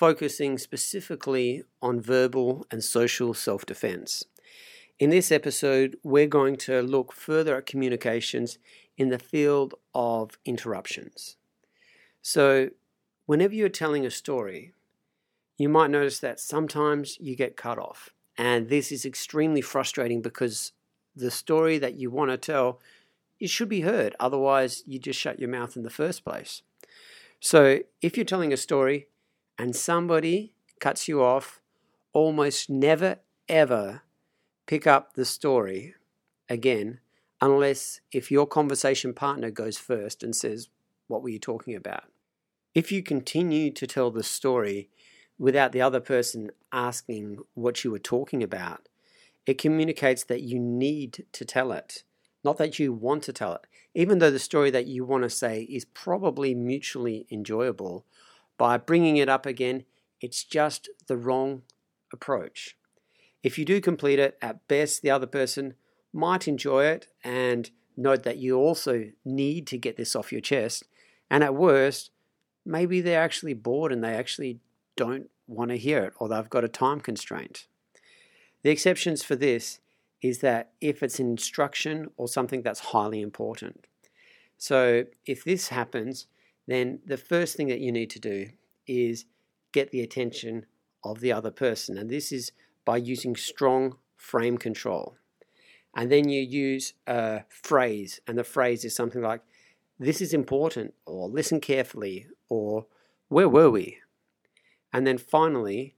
focusing specifically on verbal and social self defense. In this episode, we're going to look further at communications in the field of interruptions. So, whenever you're telling a story, you might notice that sometimes you get cut off. And this is extremely frustrating because the story that you want to tell it should be heard. Otherwise, you just shut your mouth in the first place. So, if you're telling a story, and somebody cuts you off, almost never ever pick up the story again unless if your conversation partner goes first and says, What were you talking about? If you continue to tell the story without the other person asking what you were talking about, it communicates that you need to tell it, not that you want to tell it. Even though the story that you want to say is probably mutually enjoyable, by bringing it up again, it's just the wrong approach. If you do complete it, at best, the other person might enjoy it and note that you also need to get this off your chest. And at worst, maybe they're actually bored and they actually don't want to hear it or they've got a time constraint. The exceptions for this is that if it's an instruction or something that's highly important. So if this happens, then the first thing that you need to do is get the attention of the other person. And this is by using strong frame control. And then you use a phrase, and the phrase is something like, This is important, or listen carefully, or Where were we? And then finally,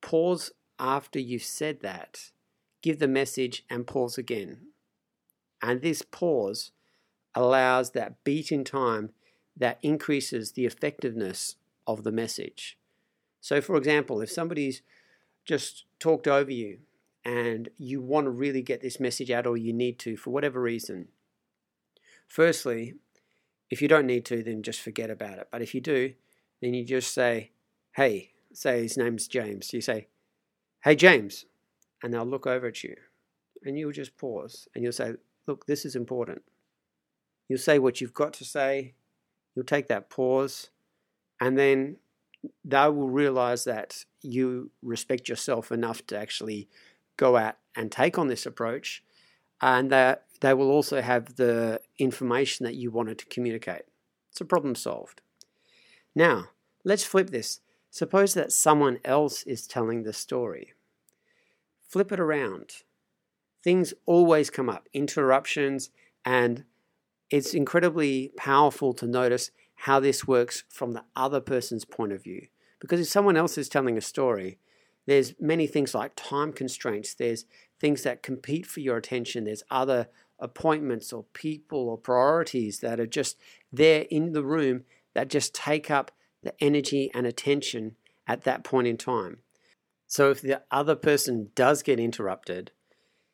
pause after you've said that, give the message, and pause again. And this pause allows that beat in time that increases the effectiveness of the message. So, for example, if somebody's just talked over you and you want to really get this message out, or you need to for whatever reason, firstly, if you don't need to, then just forget about it. But if you do, then you just say, Hey, say his name's James. You say, Hey, James. And they'll look over at you and you'll just pause and you'll say, Look, this is important. You'll say what you've got to say You'll take that pause, and then they will realize that you respect yourself enough to actually go out and take on this approach, and that they will also have the information that you wanted to communicate. It's a problem solved. Now, let's flip this. Suppose that someone else is telling the story. Flip it around. Things always come up interruptions and it's incredibly powerful to notice how this works from the other person's point of view. Because if someone else is telling a story, there's many things like time constraints, there's things that compete for your attention, there's other appointments or people or priorities that are just there in the room that just take up the energy and attention at that point in time. So if the other person does get interrupted,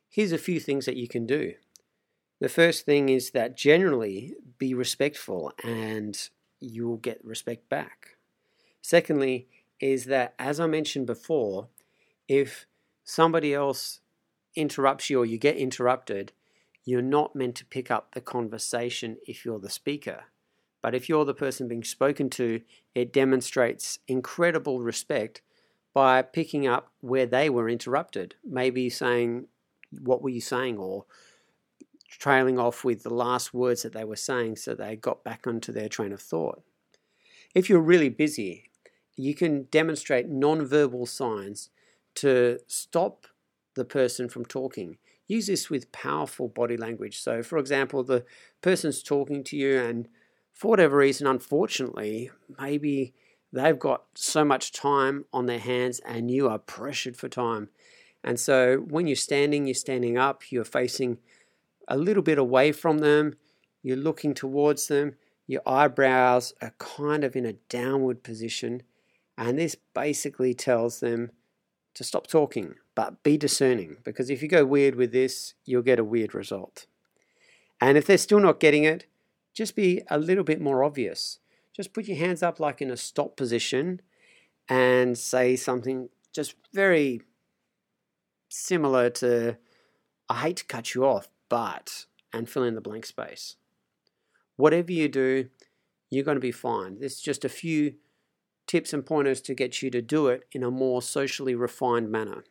here's a few things that you can do. The first thing is that generally be respectful and you will get respect back. Secondly, is that as I mentioned before, if somebody else interrupts you or you get interrupted, you're not meant to pick up the conversation if you're the speaker. But if you're the person being spoken to, it demonstrates incredible respect by picking up where they were interrupted. Maybe saying, What were you saying? or trailing off with the last words that they were saying so they got back onto their train of thought. If you're really busy, you can demonstrate non-verbal signs to stop the person from talking. Use this with powerful body language. So, for example, the person's talking to you, and for whatever reason, unfortunately, maybe they've got so much time on their hands and you are pressured for time. And so, when you're standing, you're standing up, you're facing a little bit away from them, you're looking towards them, your eyebrows are kind of in a downward position, and this basically tells them to stop talking, but be discerning because if you go weird with this, you'll get a weird result. And if they're still not getting it, just be a little bit more obvious. Just put your hands up like in a stop position and say something just very similar to, I hate to cut you off, but, and fill in the blank space. Whatever you do, you're going to be fine. There's just a few tips and pointers to get you to do it in a more socially refined manner.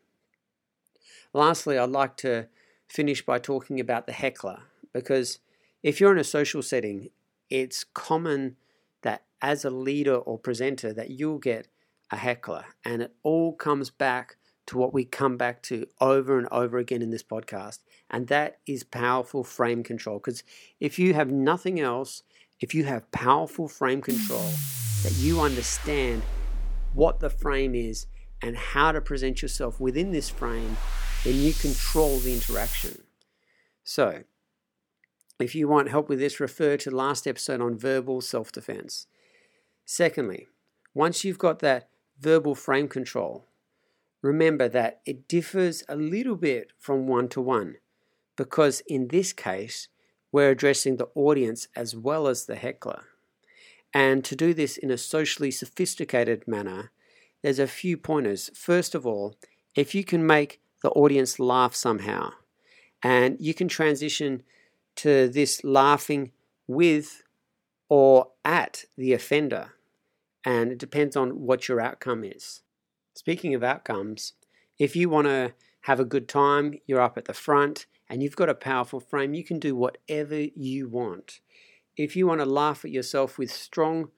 Lastly, I'd like to finish by talking about the heckler because if you're in a social setting, it's common that as a leader or presenter that you'll get a heckler and it all comes back to what we come back to over and over again in this podcast and that is powerful frame control because if you have nothing else if you have powerful frame control that you understand what the frame is and how to present yourself within this frame then you control the interaction so if you want help with this, refer to last episode on verbal self defense. Secondly, once you've got that verbal frame control, remember that it differs a little bit from one to one because in this case, we're addressing the audience as well as the heckler. And to do this in a socially sophisticated manner, there's a few pointers. First of all, if you can make the audience laugh somehow, and you can transition to this laughing with or at the offender. And it depends on what your outcome is. Speaking of outcomes, if you want to have a good time, you're up at the front and you've got a powerful frame, you can do whatever you want. If you want to laugh at yourself with strong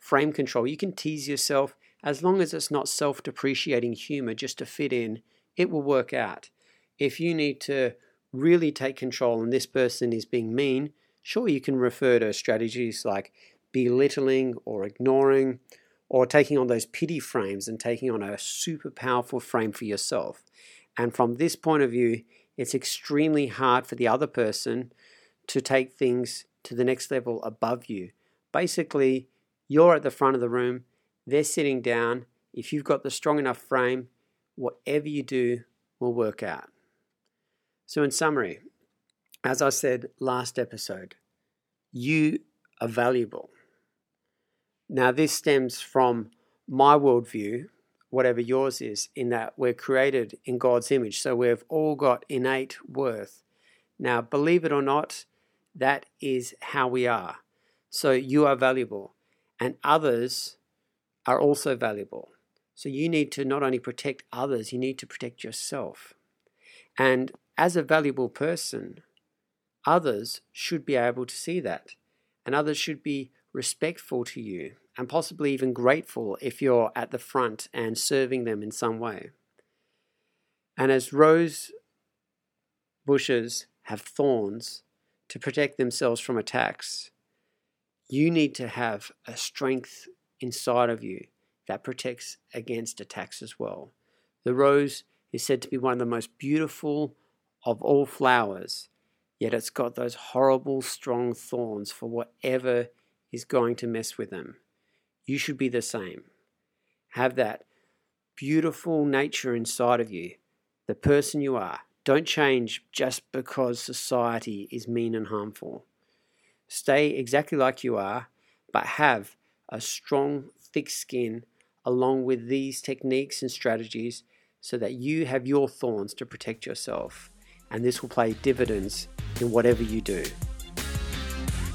frame control, you can tease yourself as long as it's not self depreciating humor just to fit in, it will work out. If you need to really take control and this person is being mean, sure, you can refer to strategies like belittling or ignoring or taking on those pity frames and taking on a super powerful frame for yourself. And from this point of view, it's extremely hard for the other person to take things to the next level above you. Basically, you're at the front of the room, they're sitting down. If you've got the strong enough frame, whatever you do will work out. So, in summary, as I said last episode, you are valuable. Now, this stems from my worldview, whatever yours is, in that we're created in God's image. So we've all got innate worth. Now, believe it or not, that is how we are. So you are valuable, and others are also valuable. So you need to not only protect others, you need to protect yourself. And as a valuable person, others should be able to see that. And others should be respectful to you and possibly even grateful if you're at the front and serving them in some way. And as rose bushes have thorns to protect themselves from attacks, you need to have a strength inside of you that protects against attacks as well. The rose is said to be one of the most beautiful of all flowers, yet it's got those horrible, strong thorns for whatever is going to mess with them. You should be the same. Have that beautiful nature inside of you, the person you are. Don't change just because society is mean and harmful. Stay exactly like you are, but have a strong, thick skin along with these techniques and strategies so that you have your thorns to protect yourself. And this will play dividends in whatever you do.